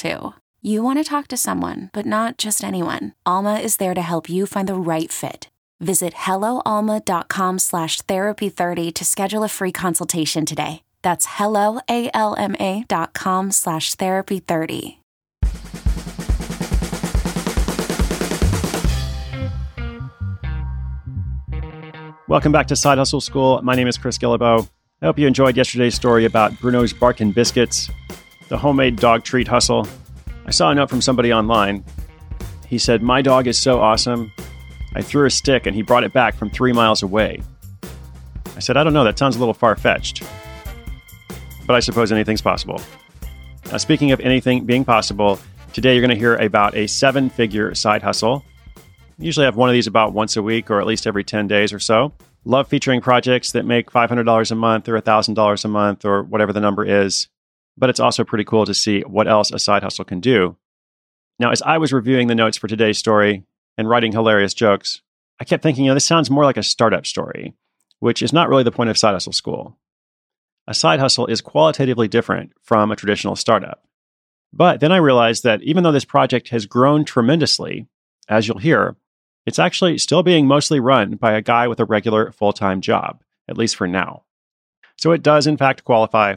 too. You want to talk to someone, but not just anyone. Alma is there to help you find the right fit. Visit helloalma.com slash therapy30 to schedule a free consultation today. That's helloalma.com slash therapy30. Welcome back to Side Hustle School. My name is Chris Guillebeau. I hope you enjoyed yesterday's story about Bruno's Barkin Biscuits, the homemade dog treat hustle. I saw a note from somebody online. He said, My dog is so awesome. I threw a stick and he brought it back from three miles away. I said, I don't know, that sounds a little far fetched. But I suppose anything's possible. Now, speaking of anything being possible, today you're going to hear about a seven figure side hustle. Usually I have one of these about once a week or at least every 10 days or so. Love featuring projects that make $500 a month or $1,000 a month or whatever the number is. But it's also pretty cool to see what else a side hustle can do. Now, as I was reviewing the notes for today's story and writing hilarious jokes, I kept thinking, you know, this sounds more like a startup story, which is not really the point of side hustle school. A side hustle is qualitatively different from a traditional startup. But then I realized that even though this project has grown tremendously, as you'll hear, it's actually still being mostly run by a guy with a regular full time job, at least for now. So it does, in fact, qualify,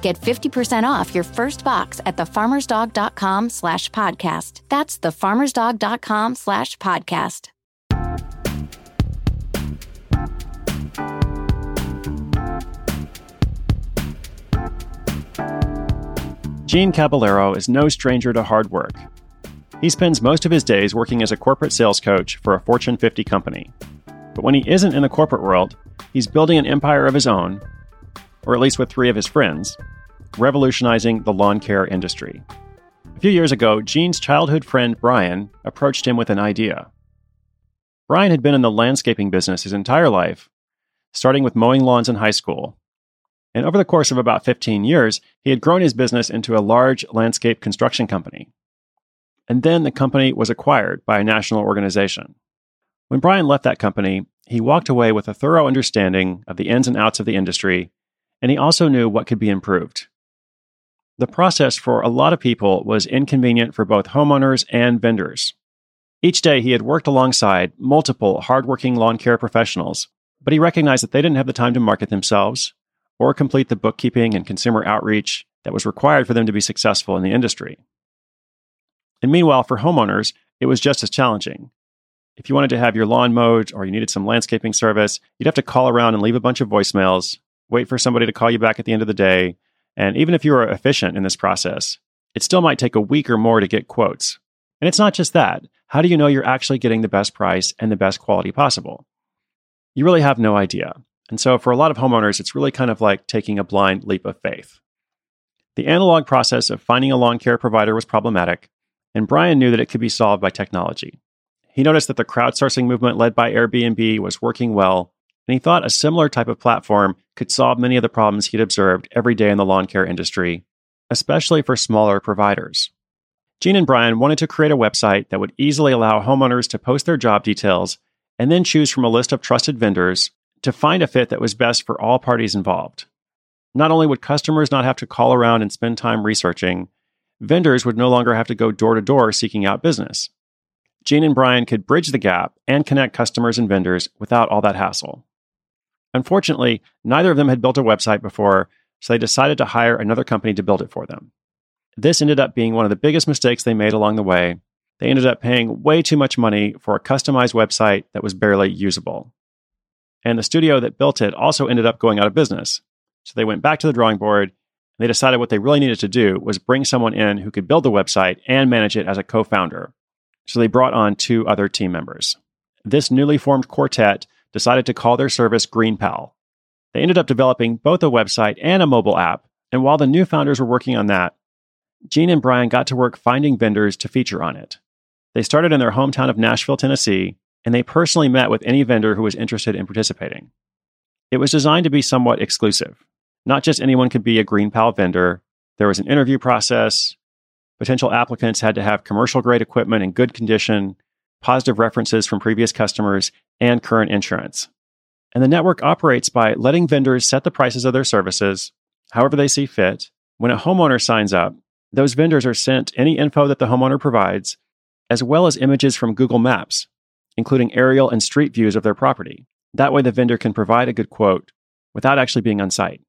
Get 50% off your first box at thefarmersdog.com slash podcast. That's thefarmersdog.com slash podcast. Gene Caballero is no stranger to hard work. He spends most of his days working as a corporate sales coach for a Fortune 50 company. But when he isn't in the corporate world, he's building an empire of his own, or at least with three of his friends, revolutionizing the lawn care industry. A few years ago, Gene's childhood friend Brian approached him with an idea. Brian had been in the landscaping business his entire life, starting with mowing lawns in high school. And over the course of about 15 years, he had grown his business into a large landscape construction company. And then the company was acquired by a national organization. When Brian left that company, he walked away with a thorough understanding of the ins and outs of the industry, and he also knew what could be improved. The process for a lot of people was inconvenient for both homeowners and vendors. Each day, he had worked alongside multiple hardworking lawn care professionals, but he recognized that they didn't have the time to market themselves or complete the bookkeeping and consumer outreach that was required for them to be successful in the industry. And meanwhile, for homeowners, it was just as challenging. If you wanted to have your lawn mowed or you needed some landscaping service, you'd have to call around and leave a bunch of voicemails, wait for somebody to call you back at the end of the day. And even if you are efficient in this process, it still might take a week or more to get quotes. And it's not just that. How do you know you're actually getting the best price and the best quality possible? You really have no idea. And so for a lot of homeowners, it's really kind of like taking a blind leap of faith. The analog process of finding a lawn care provider was problematic, and Brian knew that it could be solved by technology. He noticed that the crowdsourcing movement led by Airbnb was working well, and he thought a similar type of platform could solve many of the problems he'd observed every day in the lawn care industry, especially for smaller providers. Gene and Brian wanted to create a website that would easily allow homeowners to post their job details and then choose from a list of trusted vendors to find a fit that was best for all parties involved. Not only would customers not have to call around and spend time researching, vendors would no longer have to go door to door seeking out business. Gene and Brian could bridge the gap and connect customers and vendors without all that hassle. Unfortunately, neither of them had built a website before, so they decided to hire another company to build it for them. This ended up being one of the biggest mistakes they made along the way. They ended up paying way too much money for a customized website that was barely usable. And the studio that built it also ended up going out of business. So they went back to the drawing board and they decided what they really needed to do was bring someone in who could build the website and manage it as a co founder. So they brought on two other team members. This newly formed quartet decided to call their service GreenPal. They ended up developing both a website and a mobile app. And while the new founders were working on that, Gene and Brian got to work finding vendors to feature on it. They started in their hometown of Nashville, Tennessee, and they personally met with any vendor who was interested in participating. It was designed to be somewhat exclusive. Not just anyone could be a GreenPal vendor. There was an interview process. Potential applicants had to have commercial grade equipment in good condition, positive references from previous customers, and current insurance. And the network operates by letting vendors set the prices of their services however they see fit. When a homeowner signs up, those vendors are sent any info that the homeowner provides, as well as images from Google Maps, including aerial and street views of their property. That way, the vendor can provide a good quote without actually being on site.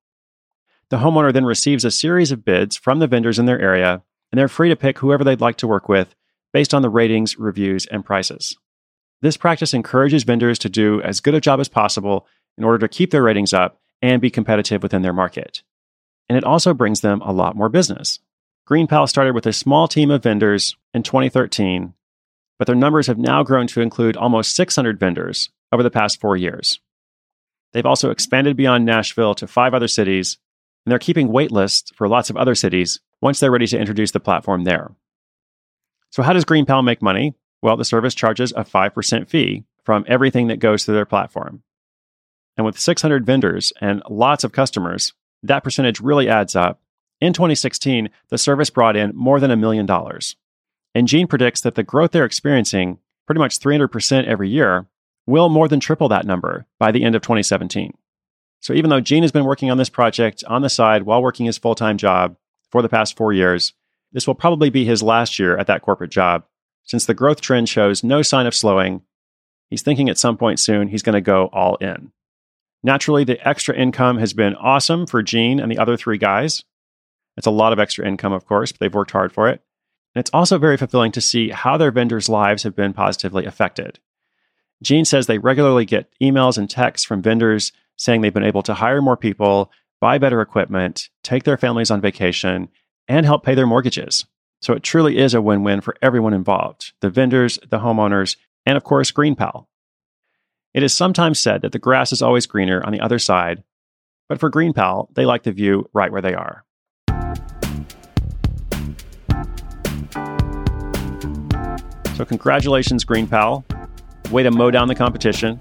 The homeowner then receives a series of bids from the vendors in their area, and they're free to pick whoever they'd like to work with based on the ratings, reviews, and prices. This practice encourages vendors to do as good a job as possible in order to keep their ratings up and be competitive within their market. And it also brings them a lot more business. GreenPal started with a small team of vendors in 2013, but their numbers have now grown to include almost 600 vendors over the past four years. They've also expanded beyond Nashville to five other cities, and they're keeping wait lists for lots of other cities once they're ready to introduce the platform there. So, how does GreenPal make money? Well, the service charges a 5% fee from everything that goes through their platform. And with 600 vendors and lots of customers, that percentage really adds up. In 2016, the service brought in more than a million dollars. And Gene predicts that the growth they're experiencing, pretty much 300% every year, will more than triple that number by the end of 2017. So even though Gene has been working on this project on the side while working his full time job for the past four years, this will probably be his last year at that corporate job. Since the growth trend shows no sign of slowing, he's thinking at some point soon he's going to go all in. Naturally, the extra income has been awesome for Gene and the other three guys. It's a lot of extra income, of course, but they've worked hard for it. And it's also very fulfilling to see how their vendors' lives have been positively affected. Gene says they regularly get emails and texts from vendors saying they've been able to hire more people, buy better equipment, take their families on vacation, and help pay their mortgages. So it truly is a win win for everyone involved the vendors, the homeowners, and of course, GreenPal. It is sometimes said that the grass is always greener on the other side, but for GreenPal, they like the view right where they are. So, congratulations, GreenPal. Way to mow down the competition.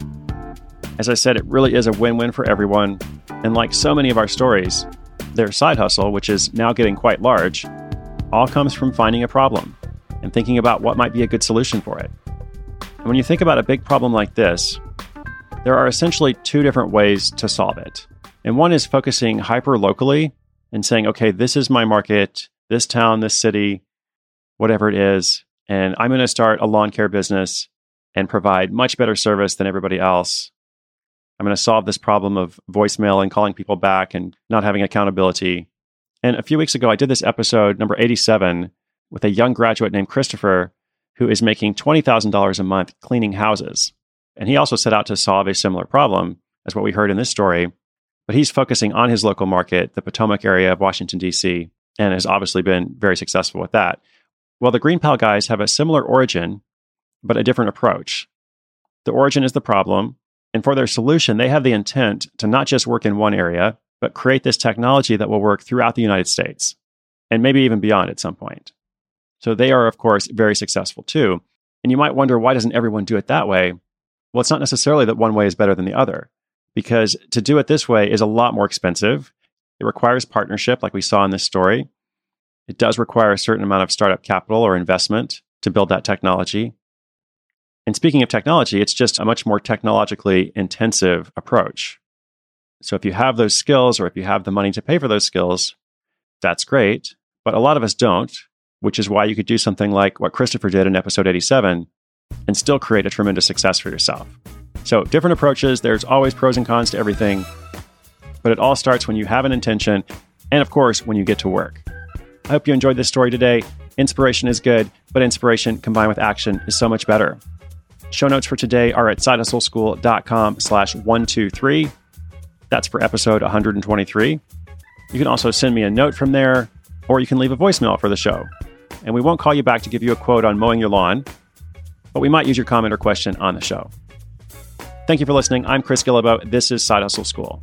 As I said, it really is a win win for everyone. And like so many of our stories, their side hustle, which is now getting quite large, all comes from finding a problem and thinking about what might be a good solution for it. And when you think about a big problem like this, there are essentially two different ways to solve it. And one is focusing hyper locally and saying, okay, this is my market, this town, this city, whatever it is, and I'm going to start a lawn care business and provide much better service than everybody else. I'm going to solve this problem of voicemail and calling people back and not having accountability. And a few weeks ago, I did this episode, number 87, with a young graduate named Christopher who is making $20,000 a month cleaning houses. And he also set out to solve a similar problem as what we heard in this story. But he's focusing on his local market, the Potomac area of Washington, D.C., and has obviously been very successful with that. Well, the GreenPal guys have a similar origin, but a different approach. The origin is the problem, and for their solution, they have the intent to not just work in one area, but create this technology that will work throughout the United States and maybe even beyond at some point. So they are, of course, very successful too. And you might wonder, why doesn't everyone do it that way? Well, it's not necessarily that one way is better than the other, because to do it this way is a lot more expensive. It requires partnership, like we saw in this story. It does require a certain amount of startup capital or investment to build that technology. And speaking of technology, it's just a much more technologically intensive approach. So if you have those skills or if you have the money to pay for those skills, that's great. But a lot of us don't, which is why you could do something like what Christopher did in episode 87 and still create a tremendous success for yourself. So, different approaches, there's always pros and cons to everything, but it all starts when you have an intention and, of course, when you get to work. I hope you enjoyed this story today. Inspiration is good, but inspiration combined with action is so much better. Show notes for today are at sidehustleschool.com slash 123. That's for episode 123. You can also send me a note from there, or you can leave a voicemail for the show. And we won't call you back to give you a quote on mowing your lawn, but we might use your comment or question on the show. Thank you for listening. I'm Chris Guillebeau. This is Side Hustle School.